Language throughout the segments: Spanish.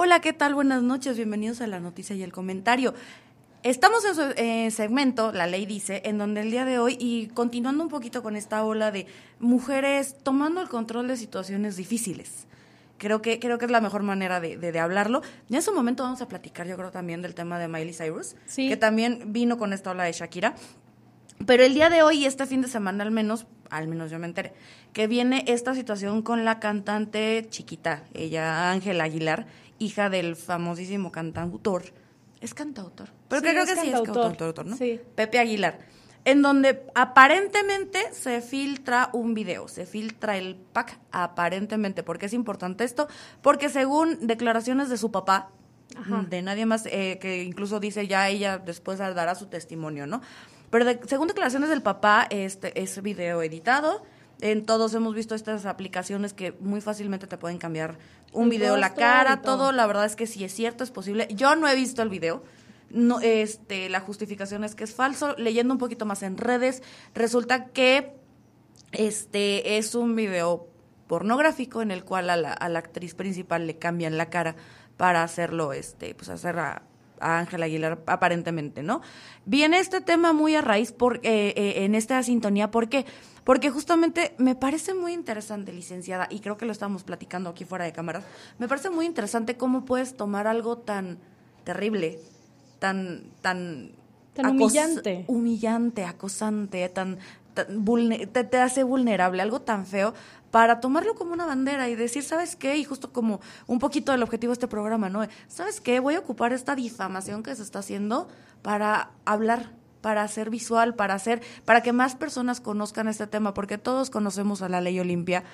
Hola, ¿qué tal? Buenas noches, bienvenidos a la noticia y el comentario. Estamos en su eh, segmento, la ley dice, en donde el día de hoy, y continuando un poquito con esta ola de mujeres tomando el control de situaciones difíciles. Creo que, creo que es la mejor manera de, de, hablarlo. Ya en su momento vamos a platicar, yo creo, también del tema de Miley Cyrus, que también vino con esta ola de Shakira. Pero el día de hoy, este fin de semana al menos, al menos yo me enteré, que viene esta situación con la cantante chiquita, ella Ángela Aguilar, hija del famosísimo cantautor. ¿Es cantautor? Pero creo que sí es cantautor, ¿no? Sí. Pepe Aguilar. En donde aparentemente se filtra un video, se filtra el pack aparentemente. ¿Por qué es importante esto? Porque según declaraciones de su papá, de nadie más, eh, que incluso dice ya ella después dará su testimonio, ¿no? Pero según declaraciones del papá, este es video editado, en todos hemos visto estas aplicaciones que muy fácilmente te pueden cambiar un video, la cara, todo. La verdad es que si es cierto, es posible. Yo no he visto el video. No, este, la justificación es que es falso. Leyendo un poquito más en redes, resulta que este es un video pornográfico en el cual a la, a la actriz principal le cambian la cara para hacerlo, este, pues hacer a, Ángela Aguilar aparentemente, ¿no? Viene este tema muy a raíz por, eh, eh, en esta sintonía, ¿por qué? Porque justamente me parece muy interesante, licenciada, y creo que lo estamos platicando aquí fuera de cámaras, me parece muy interesante cómo puedes tomar algo tan terrible, tan, tan, tan humillante. Humillante, acosante, tan, te, te, hace vulnerable, algo tan feo, para tomarlo como una bandera y decir, ¿sabes qué? Y justo como un poquito del objetivo de este programa, ¿no? ¿Sabes qué? Voy a ocupar esta difamación que se está haciendo para hablar para hacer visual, para hacer, para que más personas conozcan este tema, porque todos conocemos a la ley Olimpia,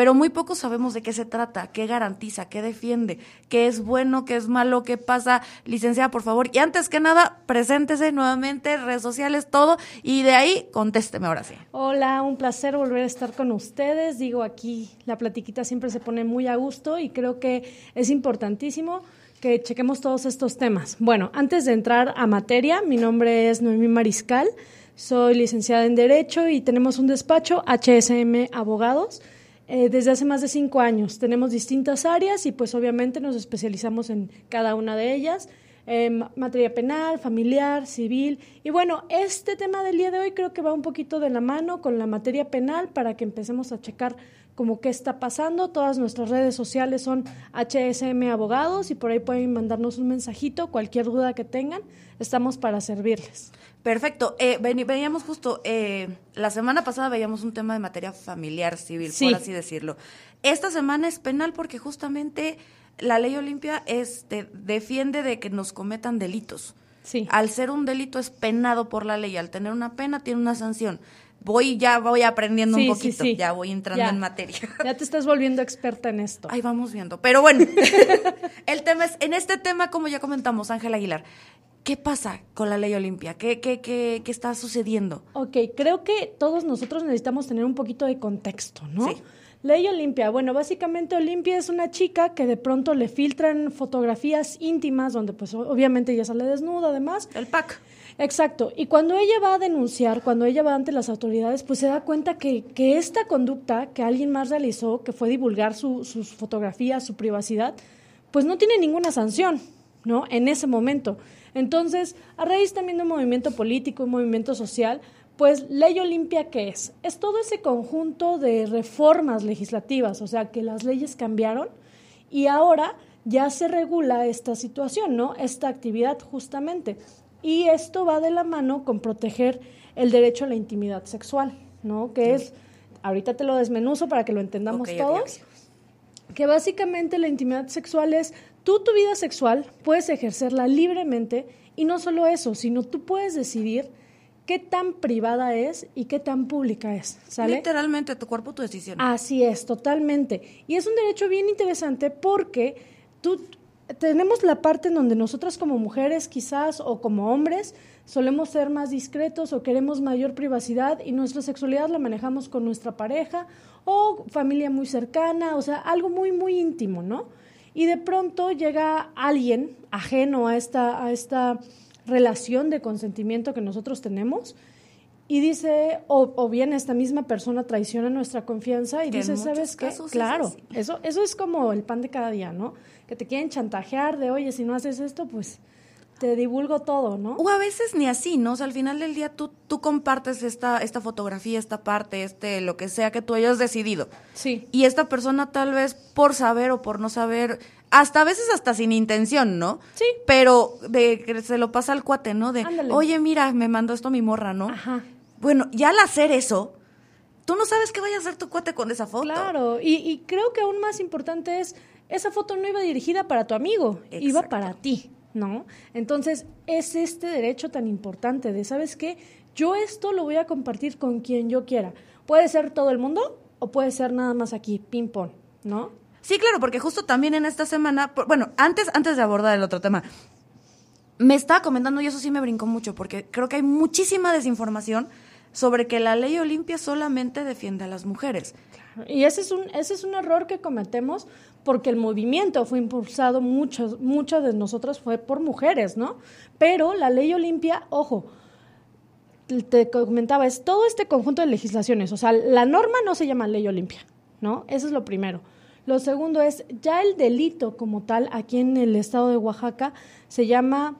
pero muy poco sabemos de qué se trata, qué garantiza, qué defiende, qué es bueno, qué es malo, qué pasa. Licenciada, por favor. Y antes que nada, preséntese nuevamente, redes sociales, todo, y de ahí contésteme ahora sí. Hola, un placer volver a estar con ustedes. Digo, aquí la platiquita siempre se pone muy a gusto y creo que es importantísimo que chequemos todos estos temas. Bueno, antes de entrar a materia, mi nombre es Noemí Mariscal, soy licenciada en Derecho y tenemos un despacho HSM Abogados. Eh, desde hace más de cinco años tenemos distintas áreas y pues obviamente nos especializamos en cada una de ellas, en materia penal, familiar, civil. Y bueno, este tema del día de hoy creo que va un poquito de la mano con la materia penal para que empecemos a checar como qué está pasando. Todas nuestras redes sociales son HSM Abogados y por ahí pueden mandarnos un mensajito, cualquier duda que tengan, estamos para servirles. Perfecto. Eh, veíamos justo, eh, la semana pasada veíamos un tema de materia familiar civil, por así decirlo. Esta semana es penal porque justamente la ley Olimpia este, defiende de que nos cometan delitos. Sí. Al ser un delito es penado por la ley, al tener una pena tiene una sanción voy ya voy aprendiendo un poquito, ya voy entrando en materia. Ya te estás volviendo experta en esto. Ahí vamos viendo. Pero bueno, el tema es, en este tema, como ya comentamos, Ángel Aguilar, ¿qué pasa con la ley Olimpia? ¿Qué, qué, qué, qué está sucediendo? Ok, creo que todos nosotros necesitamos tener un poquito de contexto, ¿no? Sí. Ley Olimpia. Bueno, básicamente Olimpia es una chica que de pronto le filtran fotografías íntimas donde pues obviamente ella sale desnuda además. El pack. Exacto. Y cuando ella va a denunciar, cuando ella va ante las autoridades, pues se da cuenta que, que esta conducta que alguien más realizó, que fue divulgar su, sus fotografías, su privacidad, pues no tiene ninguna sanción, ¿no? En ese momento. Entonces, a raíz también de un movimiento político, un movimiento social, pues Ley Olimpia, ¿qué es? Es todo ese conjunto de reformas legislativas, o sea, que las leyes cambiaron y ahora ya se regula esta situación, ¿no? Esta actividad justamente. Y esto va de la mano con proteger el derecho a la intimidad sexual, ¿no? Que es, ahorita te lo desmenuzo para que lo entendamos todos, que básicamente la intimidad sexual es tú tu vida sexual puedes ejercerla libremente y no solo eso, sino tú puedes decidir qué tan privada es y qué tan pública es, ¿sale? Literalmente tu cuerpo, tu decisión. Así es, totalmente. Y es un derecho bien interesante porque tú tenemos la parte en donde nosotras como mujeres quizás o como hombres solemos ser más discretos o queremos mayor privacidad y nuestra sexualidad la manejamos con nuestra pareja o familia muy cercana, o sea, algo muy, muy íntimo, ¿no? Y de pronto llega alguien ajeno a esta, a esta relación de consentimiento que nosotros tenemos y dice, o, o, bien esta misma persona traiciona nuestra confianza y dice, ¿sabes qué? es Claro, eso, eso es como el pan de cada día, ¿no? Que te quieren chantajear de, oye, si no haces esto, pues te divulgo todo, ¿no? O a veces ni así, ¿no? O sea, al final del día tú, tú compartes esta, esta fotografía, esta parte, este, lo que sea que tú hayas decidido. Sí. Y esta persona tal vez por saber o por no saber, hasta a veces hasta sin intención, ¿no? Sí. Pero de que se lo pasa al cuate, ¿no? De, Ándale. oye, mira, me mandó esto mi morra, ¿no? Ajá. Bueno, ya al hacer eso, tú no sabes qué vaya a hacer tu cuate con esa foto. Claro, y, y creo que aún más importante es, esa foto no iba dirigida para tu amigo, iba para ti, ¿no? Entonces, es este derecho tan importante de, ¿sabes qué? Yo esto lo voy a compartir con quien yo quiera. Puede ser todo el mundo o puede ser nada más aquí, ping-pong, ¿no? Sí, claro, porque justo también en esta semana, por- bueno, antes, antes de abordar el otro tema, me estaba comentando y eso sí me brincó mucho, porque creo que hay muchísima desinformación sobre que la ley Olimpia solamente defiende a las mujeres. Y ese es un, ese es un error que cometemos porque el movimiento fue impulsado, muchos, muchas de nosotras fue por mujeres, ¿no? Pero la ley Olimpia, ojo, te comentaba, es todo este conjunto de legislaciones. O sea, la norma no se llama ley Olimpia, ¿no? Eso es lo primero. Lo segundo es, ya el delito como tal, aquí en el estado de Oaxaca, se llama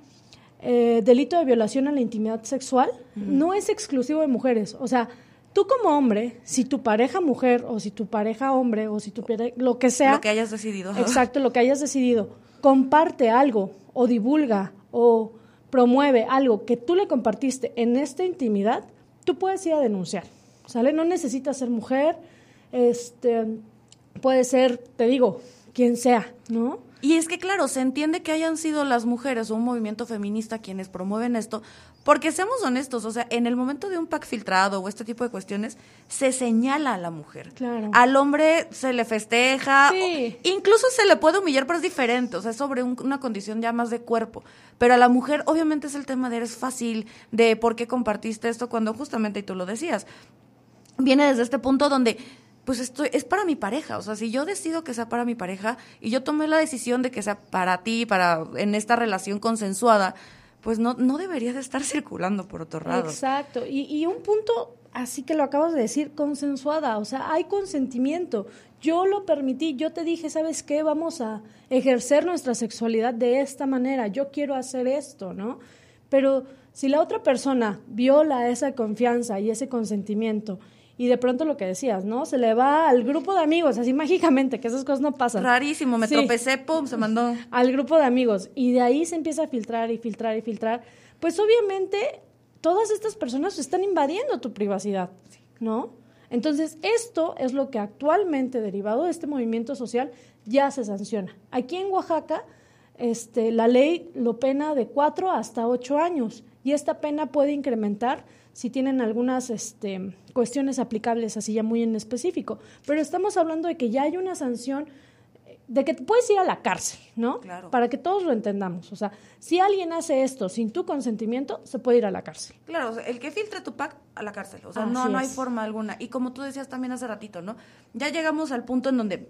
eh, delito de violación a la intimidad sexual. No es exclusivo de mujeres. O sea, tú como hombre, si tu pareja mujer o si tu pareja hombre o si tu pare- lo que sea, Lo que hayas decidido. Exacto, lo que hayas decidido. Comparte algo o divulga o promueve algo que tú le compartiste en esta intimidad, tú puedes ir a denunciar. ¿Sale? No necesitas ser mujer, este puede ser, te digo, quien sea, ¿no? Y es que, claro, se entiende que hayan sido las mujeres o un movimiento feminista quienes promueven esto, porque seamos honestos, o sea, en el momento de un pack filtrado o este tipo de cuestiones, se señala a la mujer. Claro. Al hombre se le festeja, Sí. o- incluso se le puede humillar, pero es diferente, o sea, es sobre un- una condición ya más de cuerpo. Pero a la mujer, obviamente, es el tema de eres fácil, de por qué compartiste esto, cuando justamente, y tú lo decías, viene desde este punto donde pues esto es para mi pareja, o sea, si yo decido que sea para mi pareja y yo tomé la decisión de que sea para ti, para en esta relación consensuada, pues no no debería de estar circulando por otro lado. Exacto. Y, y un punto, así que lo acabas de decir, consensuada. O sea, hay consentimiento. Yo lo permití, yo te dije, ¿sabes qué? Vamos a ejercer nuestra sexualidad de esta manera. Yo quiero hacer esto, ¿no? Pero si la otra persona viola esa confianza y ese consentimiento, y de pronto lo que decías, ¿no? Se le va al grupo de amigos, así mágicamente, que esas cosas no pasan. Rarísimo, me Sí. tropecé, pum, se mandó. al grupo de amigos y de ahí se empieza a filtrar y filtrar y filtrar, pues obviamente todas estas personas están invadiendo tu privacidad, ¿no? Entonces, esto es lo que actualmente, derivado de este movimiento social, ya se sanciona. Aquí en Oaxaca, este, la ley lo pena de cuatro hasta ocho años y esta pena puede incrementar si tienen algunas este, cuestiones aplicables así ya muy en específico. Pero estamos hablando de que ya hay una sanción de que puedes ir a la cárcel, ¿no? Claro. Para que todos lo entendamos. O sea, si alguien hace esto sin tu consentimiento, se puede ir a la cárcel. Claro, o sea, el que filtre tu pack a la cárcel, o sea, no, no hay es. forma alguna. Y como tú decías también hace ratito, ¿no? Ya llegamos al punto en donde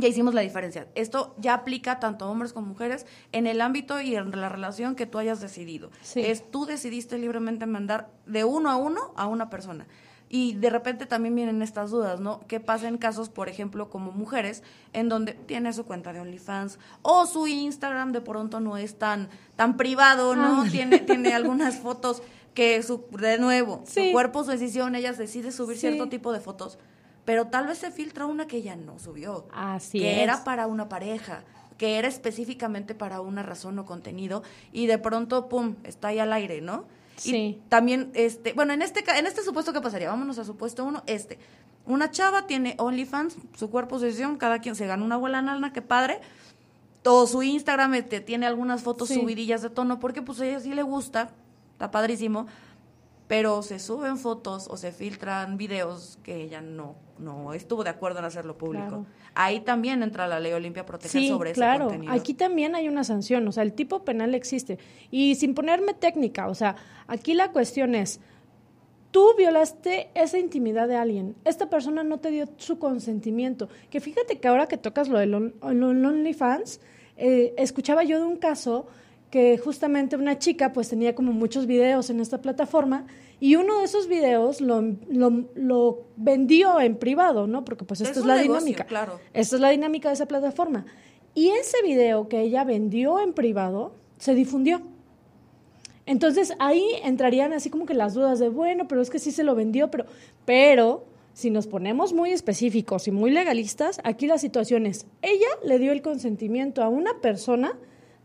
ya hicimos la diferencia. Esto ya aplica tanto a hombres como mujeres en el ámbito y en la relación que tú hayas decidido. Sí. Es tú decidiste libremente mandar de uno a uno a una persona. Y de repente también vienen estas dudas, ¿no? ¿Qué pasa en casos, por ejemplo, como mujeres, en donde tiene su cuenta de OnlyFans o su Instagram de pronto no es tan, tan privado, ¿no? Ándale. Tiene, tiene algunas fotos que, su, de nuevo, Sí. su cuerpo, su decisión, ella decide subir Sí. cierto tipo de fotos, pero tal vez se filtra una que ella no subió Así que es. era para una pareja, que era específicamente para una razón o contenido, y de pronto, pum, está ahí al aire, ¿no? Y Sí. también, este, bueno, en este, en este supuesto, ¿qué pasaría? Vámonos a supuesto uno, este. Una chava tiene OnlyFans, su cuerpo, su decisión, cada quien se gana una buena nalna, qué padre. O su Instagram este, tiene algunas fotos Sí. subidillas de tono, porque pues a ella sí le gusta, está padrísimo, pero se suben fotos o se filtran videos que ella no, no estuvo de acuerdo en hacerlo público. Claro. Ahí también entra la ley Olimpia a proteger Sí, sobre claro. ese contenido. Aquí también hay una sanción, o sea, el tipo penal existe. Y sin ponerme técnica, o sea, aquí la cuestión es, tú violaste esa intimidad de alguien, esta persona no te dio su consentimiento. Que fíjate que ahora que tocas lo del on- lo- el OnlyFans, eh, escuchaba yo de un caso que justamente una chica pues tenía como muchos videos en esta plataforma y uno de esos videos lo, lo, vendió en privado, ¿no? Porque pues esta es, la dinámica. Claro. Esta es la dinámica de esa plataforma. Y ese video que ella vendió en privado se difundió. Entonces ahí entrarían así como que las dudas de, bueno, pero es que sí se lo vendió, pero, pero si nos ponemos muy específicos y muy legalistas, aquí la situación es, ella le dio el consentimiento a una persona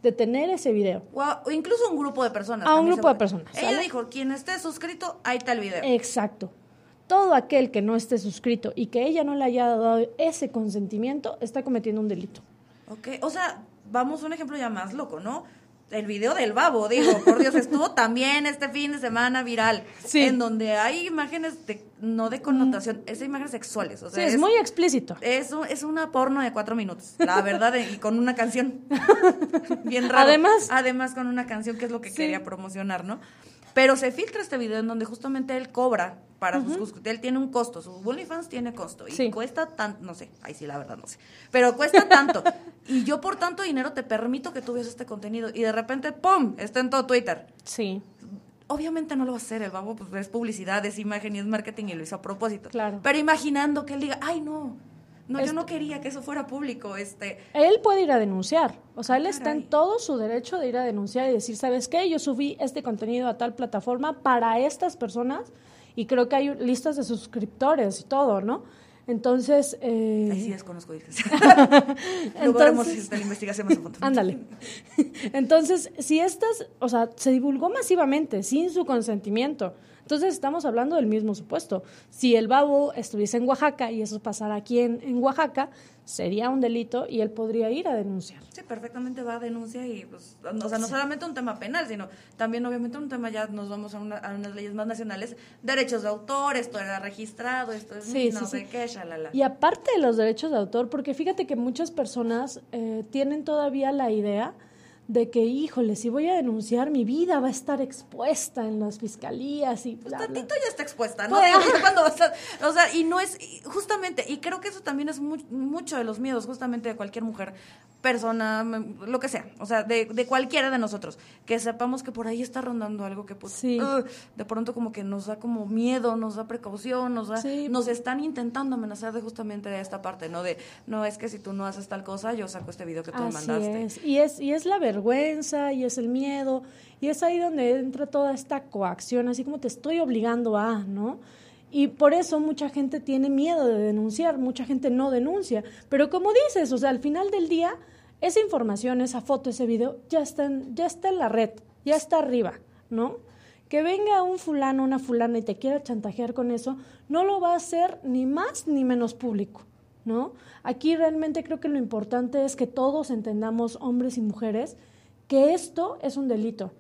de tener ese video. O, incluso un grupo de personas. A un grupo de personas. Ella dijo, quien esté suscrito, ahí está el video. Exacto. Todo aquel que no esté suscrito y que ella no le haya dado ese consentimiento está cometiendo un delito. Ok, o sea, vamos a un ejemplo ya más loco, ¿no? El video del babo, digo, por Dios, estuvo también este fin de semana viral, sí. en donde hay imágenes de, no de connotación, es imágenes sexuales. O sea, sí, es, muy explícito. Es, es una porno de cuatro minutos, la verdad, y con una canción bien rara. Además. Además, con una canción que es lo que quería promocionar, ¿no? Pero se filtra este video en donde justamente él cobra para sus Él tiene un costo, su OnlyFans tiene costo y cuesta tanto, no sé, ahí sí la verdad no sé, pero cuesta tanto. y yo por tanto dinero te permito que tú veas este contenido y de repente, ¡pum!, está en todo Twitter. Sí. Obviamente no lo va a hacer, el babo pues es publicidad, es imagen y es marketing y lo hizo a propósito. Claro. Pero imaginando que él diga, ay no, no, yo no quería que eso fuera público. Este. Él puede ir a denunciar. O sea, él está en todo su derecho de ir a denunciar y decir, ¿sabes qué? Yo subí este contenido a tal plataforma para estas personas y creo que hay listas de suscriptores y todo, ¿no? Entonces... Eh... Ahí sí desconozco. Entonces, la investigación más a fondo. Ándale. Entonces, si estas, o sea, se divulgó masivamente, sin su consentimiento, entonces estamos hablando del mismo supuesto. Si el babo estuviese en Oaxaca y eso pasara aquí en, en Oaxaca, sería un delito y él podría ir a denunciar. Sí, perfectamente va a denuncia y, pues, o sea, no solamente un tema penal, sino también obviamente un tema ya nos vamos a, unas leyes más nacionales, derechos de autor, esto era registrado, esto es sí, no sé qué, shalala. Y aparte de los derechos de autor, porque fíjate que muchas personas eh, tienen todavía la idea de que, híjole, si voy a denunciar, mi vida va a estar expuesta en las fiscalías y... Pues tantito ya está expuesta, ¿no? Pues, cuando o sea, y no es, justamente, y creo que eso también es mucho de los miedos, justamente de cualquier mujer, persona, lo que sea, o sea, de, de cualquiera de nosotros, que sepamos que por ahí está rondando algo que pues, de pronto como que nos da como miedo, nos da precaución, nos da, nos están intentando amenazar de justamente de esta parte, ¿no? De, no, es que si tú no haces tal cosa, yo saco este video que tú me mandaste. Es. Y es, y es la vergüenza, y es el miedo, y es ahí donde entra toda esta coacción, así como te estoy obligando a, ¿no? Y por eso mucha gente tiene miedo de denunciar, mucha gente no denuncia. Pero como dices, o sea, al final del día, esa información, esa foto, ese video, ya está en, ya está en la red, ya está arriba, ¿no? Que venga un fulano, una fulana y te quiera chantajear con eso, no lo va a hacer ni más ni menos público, ¿no? Aquí realmente creo que lo importante es que todos entendamos, hombres y mujeres, que esto es un delito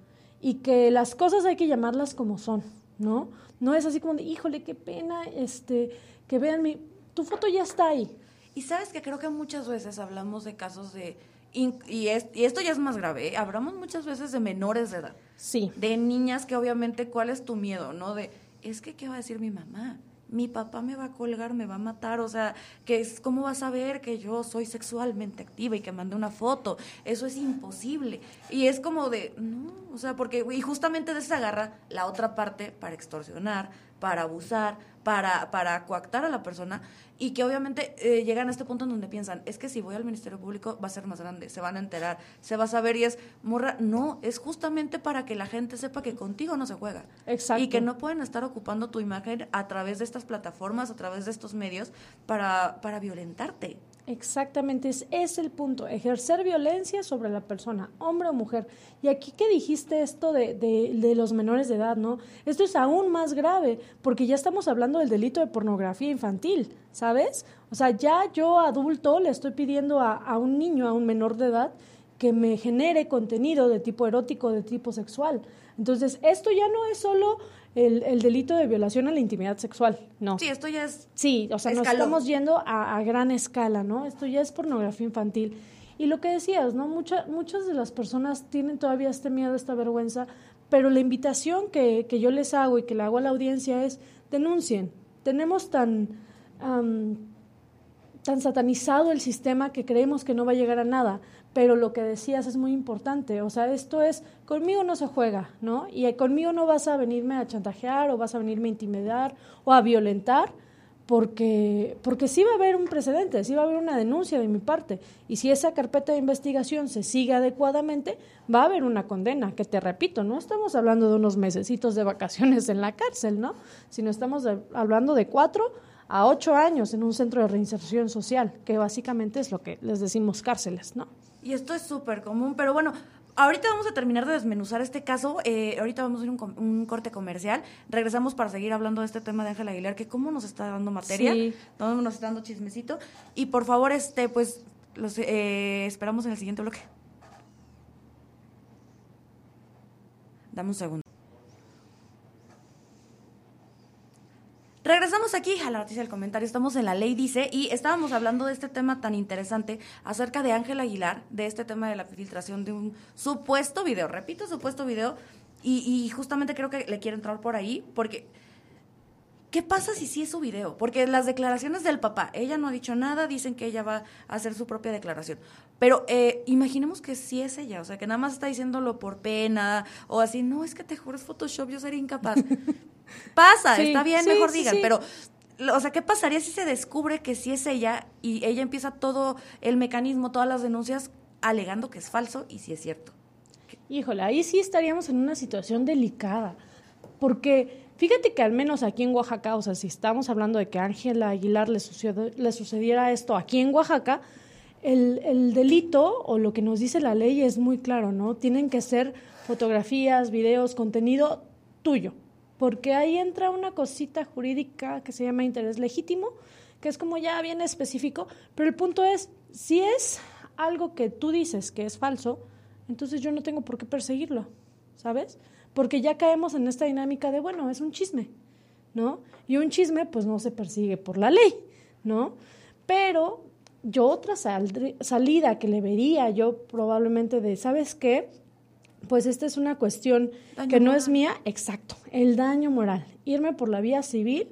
y que las cosas hay que llamarlas como son, ¿no? No es así como de, híjole, qué pena, este, que vean mi, tu foto ya está ahí. Y sabes que creo que muchas veces hablamos de casos de, y, y, esto ya es más grave, ¿eh? hablamos muchas veces de menores de edad. Sí. De niñas que obviamente, ¿cuál es tu miedo? ¿No? De, es que, ¿qué va a decir mi mamá? mi papá me va a colgar, me va a matar, o sea, que es, ¿cómo vas a ver que yo soy sexualmente activa y que mandé una foto? Eso es imposible. Y es como de, no, o sea, porque, y justamente de se agarra la otra parte para extorsionar, para abusar, para, para coactar a la persona y que obviamente eh, llegan a este punto en donde piensan, es que si voy al Ministerio Público va a ser más grande, se van a enterar, se va a saber y es, morra, no, es justamente para que la gente sepa que contigo no se juega. Exacto. Y que no pueden estar ocupando tu imagen a través de estas plataformas, a través de estos medios para, para violentarte. Exactamente, es, es el punto, ejercer violencia sobre la persona, hombre o mujer. Y aquí que dijiste esto de, de, de, los menores de edad, ¿no? Esto es aún más grave, porque ya estamos hablando del delito de pornografía infantil, ¿sabes? O sea, ya yo adulto le estoy pidiendo a, a un niño, a un menor de edad, que me genere contenido de tipo erótico, de tipo sexual. Entonces, esto ya no es solo el, el, delito de violación a la intimidad sexual, no. Sí, esto ya es... Sí, o sea, nos estamos yendo a, a, gran escala, ¿no? Esto ya es pornografía infantil. Y lo que decías, ¿no? Mucha, muchas de las personas tienen todavía este miedo, esta vergüenza, pero la invitación que, que yo les hago y que le hago a la audiencia es denuncien. Tenemos tan, um, tan satanizado el sistema que creemos que no va a llegar a nada. Pero lo que decías es muy importante. O sea, esto es, conmigo no se juega, ¿no? Y conmigo no vas a venirme a chantajear o vas a venirme a intimidar o a violentar porque, porque sí va a haber un precedente, sí va a haber una denuncia de mi parte. Y si esa carpeta de investigación se sigue adecuadamente, va a haber una condena, que te repito, no estamos hablando de unos mesecitos de vacaciones en la cárcel, ¿no? Sino estamos hablando de cuatro a ocho años en un centro de reinserción social, que básicamente es lo que les decimos cárceles, ¿no? Y esto es súper común, pero bueno, ahorita vamos a terminar de desmenuzar este caso. Eh, ahorita vamos a ir un, un corte comercial. Regresamos para seguir hablando de este tema de Ángela Aguilar, que cómo nos está dando materia, sí. nos está dando chismecito. Y por favor, este, pues, los eh, esperamos en el siguiente bloque. Dame un segundo. Regresamos aquí a la noticia del comentario. Estamos en la ley dice y estábamos hablando de este tema tan interesante acerca de Ángel Aguilar, de este tema de la filtración de un supuesto video. Repito, supuesto video. Y, justamente creo que le quiero entrar por ahí porque ¿qué pasa si sí es su video? Porque las declaraciones del papá, ella no ha dicho nada, dicen que ella va a hacer su propia declaración. Pero eh, imaginemos que sí es ella, o sea, que nada más está diciéndolo por pena o así, no, es que te juro es Photoshop, yo sería incapaz. Pasa, sí, está bien, sí, mejor digan, pero o sea, ¿qué pasaría si se descubre que sí es ella y ella empieza todo el mecanismo, todas las denuncias alegando que es falso y sí es cierto? Híjole, ahí sí estaríamos en una situación delicada, porque fíjate que al menos aquí en Oaxaca, o sea, si estamos hablando de que a Ángela Aguilar le, sucedió, le sucediera esto aquí en Oaxaca, el, el, delito o lo que nos dice la ley es muy claro, ¿no? Tienen que ser fotografías, videos, contenido tuyo porque ahí entra una cosita jurídica que se llama interés legítimo, que es como ya bien específico, pero el punto es, si es algo que tú dices que es falso, entonces yo no tengo por qué perseguirlo, ¿sabes? Porque ya caemos en esta dinámica de, bueno, es un chisme, ¿no? Y un chisme pues no se persigue por la ley, ¿no? Pero yo otra sal salida que le vería yo probablemente de, ¿sabes qué? Pues esta es una cuestión daño que no es mía, exacto, el daño moral, irme por la vía civil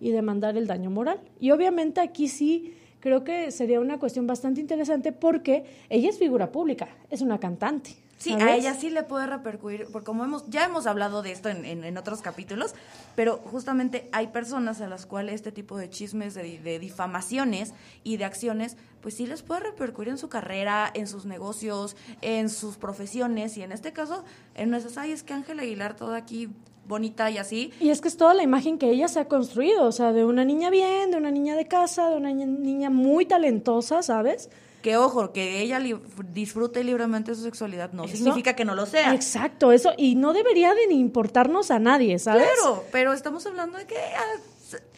y demandar el daño moral. Y obviamente aquí sí creo que sería una cuestión bastante interesante porque ella es figura pública, es una cantante. Sí, ¿sabes? a ella sí le puede repercutir, porque como hemos, ya hemos hablado de esto en, en, en, otros capítulos, pero justamente hay personas a las cuales este tipo de chismes, de, de, difamaciones y de acciones, pues sí les puede repercutir en su carrera, en sus negocios, en sus profesiones, y en este caso, en nuestras, ay, es que Ángela Aguilar, toda aquí bonita y así. Y es que es toda la imagen que ella se ha construido, o sea, de una niña bien, de una niña de casa, de una niña muy talentosa, ¿sabes? que ojo, que ella disfrute libremente su sexualidad no eso, significa que no lo sea. Exacto, eso, y no debería de importarnos a nadie, ¿sabes? Claro, pero estamos hablando de que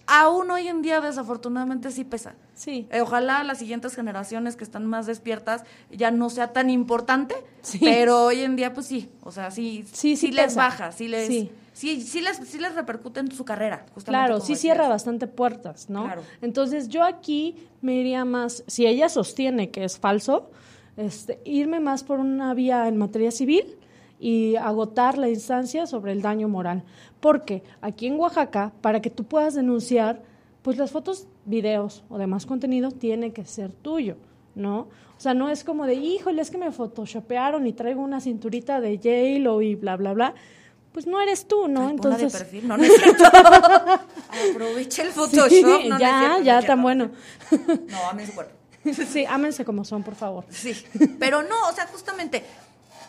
aún hoy en día desafortunadamente sí pesa. Sí. Eh, ojalá las siguientes generaciones que están más despiertas ya no sea tan importante, sí. pero hoy en día pues sí, o sea, sí, sí, sí, sí les baja, sí les... Sí sí, sí les, sí les repercute en su carrera. Claro, sí cierra bastante puertas, ¿no? Claro. Entonces yo aquí me iría más, si ella sostiene que es falso, este, irme más por una vía en materia civil y agotar la instancia sobre el daño moral. Porque aquí en Oaxaca, para que tú puedas denunciar, pues las fotos, videos o demás contenido tiene que ser tuyo, ¿no? O sea, no es como de, híjole, es que me photoshopearon y traigo una cinturita de J-Lo y bla, bla, bla pues no eres tú, ¿no? Ay, Entonces. De perfil. No, no es cierto. Aprovecha el Photoshop. Sí, no, ya, no es cierto, ya, no tan bueno. No, amen su cuerpo. Sí, ámense como son, por favor. Sí, pero no, o sea, justamente,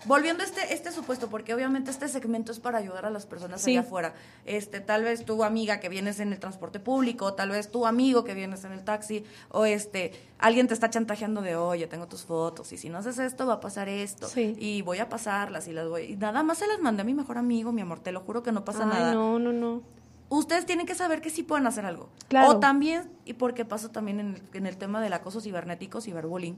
volviendo a este, este supuesto, porque obviamente este segmento es para ayudar a las personas sí. allá afuera. Este, tal vez tu amiga que vienes en el transporte público, tal vez tu amigo que vienes en el taxi, o este, alguien te está chantajeando de, oye, tengo tus fotos, y si no haces esto, va a pasar esto. Sí. Y voy a pasarlas, y las voy. Y nada más se las mandé a mi mejor amigo, mi amor, te lo juro que no pasa Ay, nada. No, no, no ustedes tienen que saber que sí pueden hacer algo. Claro. O también, y porque pasa también en el, en el tema del acoso cibernético, ciberbullying,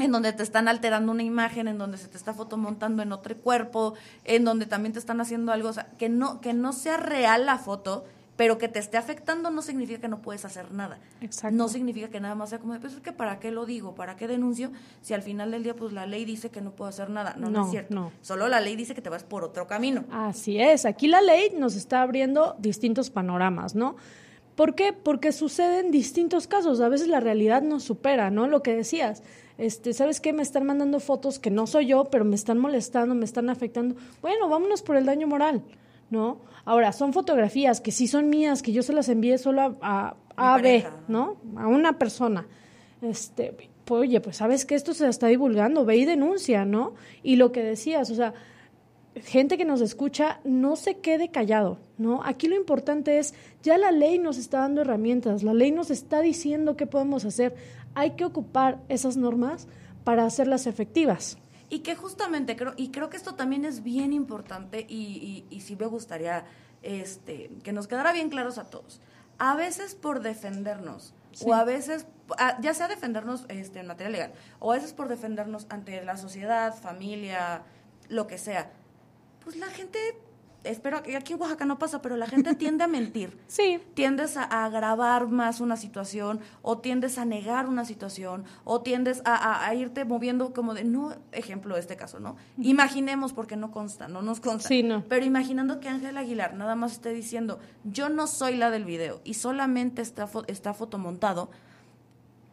en donde te están alterando una imagen, en donde se te está fotomontando en otro cuerpo, en donde también te están haciendo algo, o sea, que no, que no sea real la foto, pero que te esté afectando no significa que no puedes hacer nada. Exacto. No significa que nada más sea como, pues es que para qué lo digo, para qué denuncio, si al final del día pues la ley dice que no puedo hacer nada. No, no, no es cierto. No. Solo la ley dice que te vas por otro camino. Así es, aquí la ley nos está abriendo distintos panoramas, ¿no? ¿Por qué? Porque suceden distintos casos. A veces la realidad nos supera, ¿no? Lo que decías. Este, ¿sabes qué? Me están mandando fotos que no soy yo, pero me están molestando, me están afectando. Bueno, vámonos por el daño moral, ¿no? Ahora, son fotografías que sí son mías, que yo se las envié solo a, a, B, ¿no? A una persona. Este, pues, oye, pues sabes que esto se está divulgando, ve y denuncia, ¿no? Y lo que decías, o sea, gente que nos escucha, no se quede callado, ¿no? Aquí lo importante es, ya la ley nos está dando herramientas, la ley nos está diciendo qué podemos hacer, hay que ocupar esas normas para hacerlas efectivas. Y que justamente creo, y creo que esto también es bien importante y, y, sí me gustaría este, que nos quedara bien claros a todos. A veces por defendernos, o a veces, ya sea defendernos este, en materia legal, o a veces por defendernos ante la sociedad, familia, lo que sea, pues la gente, espero que aquí en Oaxaca no pasa, pero la gente tiende a mentir. Sí. Tiendes a, agravar más una situación, o tiendes a negar una situación, o tiendes a, irte moviendo como de, no, ejemplo este caso, ¿no? Imaginemos, porque no consta, no nos consta. Sí, no. Pero imaginando que Ángel Aguilar nada más esté diciendo, yo no soy la del video, y solamente está, está fotomontado,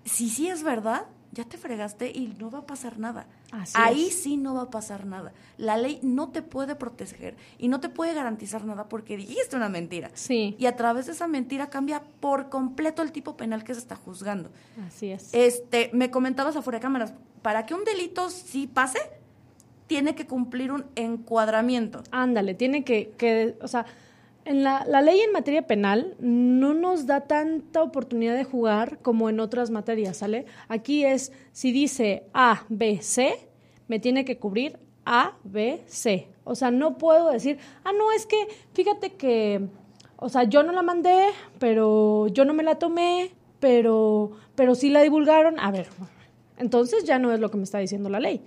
si sí es verdad, ya te fregaste y no va a pasar nada. Ahí sí no va a pasar nada. La ley no te puede proteger y no te puede garantizar nada porque dijiste una mentira. Sí. Y a través de esa mentira cambia por completo el tipo penal que se está juzgando. Así es. Este, me comentabas afuera de cámaras, para que un delito sí pase, tiene que cumplir un encuadramiento. Ándale, tiene que, que o sea, en la, ley en materia penal no nos da tanta oportunidad de jugar como en otras materias, ¿sale? Aquí es, si dice A, B, C, me tiene que cubrir A, B, C. O sea, no puedo decir, ah, no, es que fíjate que, o sea, yo no la mandé, pero yo no me la tomé, pero, pero sí la divulgaron. A ver, entonces ya no es lo que me está diciendo la ley,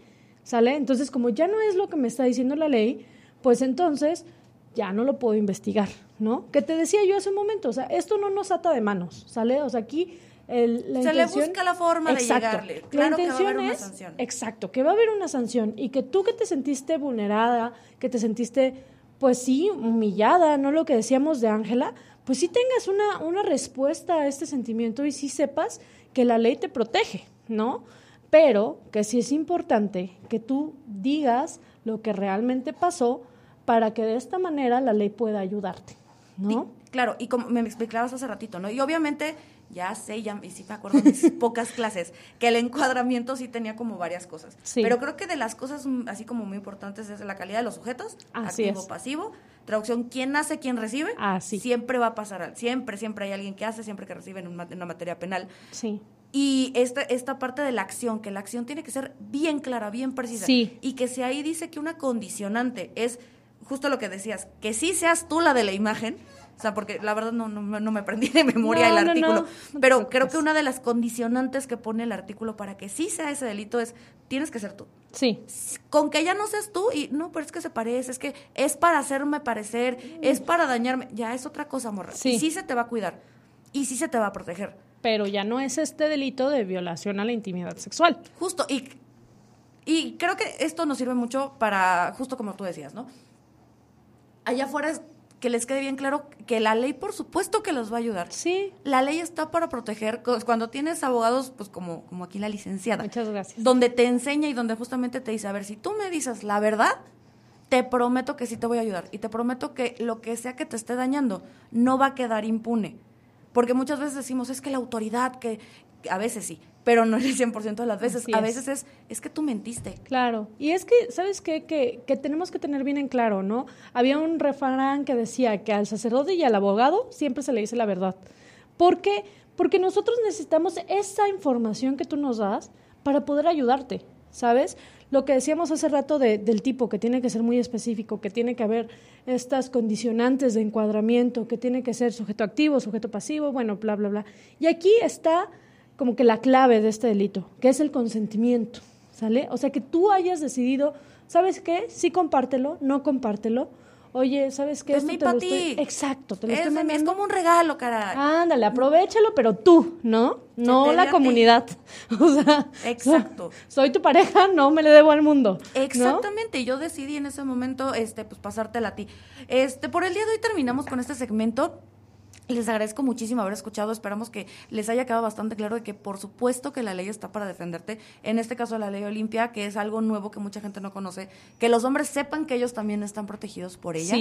¿sale? Entonces, como ya no es lo que me está diciendo la ley, pues entonces ya no lo puedo investigar, ¿no? Que te decía yo hace un momento, o sea, esto no nos ata de manos, ¿sale? O sea, aquí el, la Se le busca la forma de llegarle. Claro que va a haber una sanción. Exacto, que va a haber una sanción y que tú que te sentiste vulnerada, que te sentiste, pues sí, humillada, ¿no? Lo que decíamos de Ángela, pues sí tengas una, una respuesta a este sentimiento y sí sepas que la ley te protege, ¿no? Pero que sí es importante que tú digas lo que realmente pasó para que de esta manera la ley pueda ayudarte, ¿no? claro, y como me explicabas hace ratito, ¿no? Y obviamente, ya sé, ya y sí me acuerdo de mis pocas clases, que el encuadramiento sí tenía como varias cosas. Sí. Pero creo que de las cosas mm, así como muy importantes es la calidad de los sujetos, activo, pasivo, traducción, quién hace, quién recibe. Así. Siempre va a pasar, siempre, siempre hay alguien que hace, siempre que recibe en una, en una materia penal. Sí. Y esta, esta parte de la acción, que la acción tiene que ser bien clara, bien precisa. Sí. Y que si ahí dice que una condicionante es justo lo que decías, que sí seas tú la de la imagen, o sea, porque la verdad no, no, me aprendí de memoria el artículo, pero creo que una de las condicionantes que pone el artículo para que sí sea ese delito es, tienes que ser tú. Sí. Con que ya no seas tú y no, pero es que se parece, es que es para hacerme parecer, es para dañarme, ya es otra cosa, morra. Sí. Y sí se te va a cuidar y sí se te va a proteger. Pero ya no es este delito de violación a la intimidad sexual. Justo, y, y creo que esto nos sirve mucho para, justo como tú decías, ¿no? Allá afuera es que les quede bien claro que la ley, por supuesto que los va a ayudar. Sí. La ley está para proteger. Cuando tienes abogados, pues como, como aquí la licenciada. Muchas gracias. Donde te enseña y donde justamente te dice, a ver, si tú me dices la verdad, te prometo que sí te voy a ayudar. Y te prometo que lo que sea que te esté dañando no va a quedar impune. Porque muchas veces decimos, es que la autoridad, que, a veces sí, pero no el 100% de las veces. a veces es, es que tú mentiste. Claro. Y es que, ¿sabes qué? Que, que tenemos que tener bien en claro, ¿no? Había un refrán que decía que al sacerdote y al abogado siempre se le dice la verdad. ¿Por qué? Porque nosotros necesitamos esa información que tú nos das para poder ayudarte, ¿sabes? Lo que decíamos hace rato del tipo, que tiene que ser muy específico, que tiene que haber estas condicionantes de encuadramiento, que tiene que ser sujeto activo, sujeto pasivo, bueno, bla, bla, bla. Y aquí está como que la clave de este delito, que es el consentimiento, ¿sale? O sea, que tú hayas decidido, ¿sabes qué? Sí compártelo, no compártelo. Oye, ¿sabes qué? Es mi para ti. Exacto, te lo es, estoy Es como un regalo, cara. Ándale, aprovechalo, pero tú, ¿no? No la comunidad. O sea, exacto. Soy tu pareja, no me le debo al mundo. Exactamente, yo decidí en ese momento este pues pasártela a ti. Este, por el día de hoy terminamos con este segmento Les agradezco muchísimo haber escuchado. Esperamos que les haya quedado bastante claro de que, por supuesto, que la ley está para defenderte. En este caso, la ley Olimpia, que es algo nuevo que mucha gente no conoce. Que los hombres sepan que ellos también están protegidos por ella.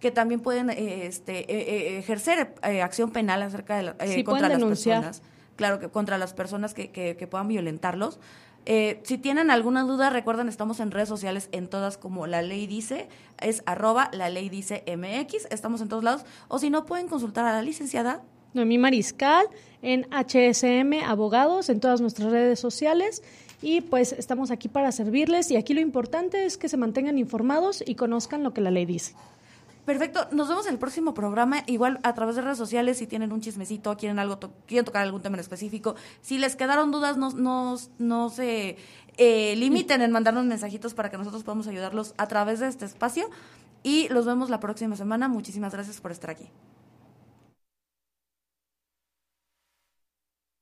Que también pueden eh, este, eh, eh, ejercer acción penal acerca de contra las personas. Claro, que contra las personas que, que, que puedan violentarlos. Eh, si tienen alguna duda, recuerden, estamos en redes sociales en todas como la ley dice, es arroba la ley dice MX, estamos en todos lados, o si no, pueden consultar a la licenciada. Noemí Mariscal, en HSM Abogados, en todas nuestras redes sociales. Y pues estamos aquí para servirles y aquí lo importante es que se mantengan informados y conozcan lo que la ley dice. Perfecto, nos vemos en el próximo programa, igual a través de redes sociales, si tienen un chismecito, quieren algo, quieren tocar algún tema en específico, si les quedaron dudas, no, no, no se eh, limiten en mandarnos mensajitos para que nosotros podamos ayudarlos a través de este espacio y los vemos la próxima semana. Muchísimas gracias por estar aquí.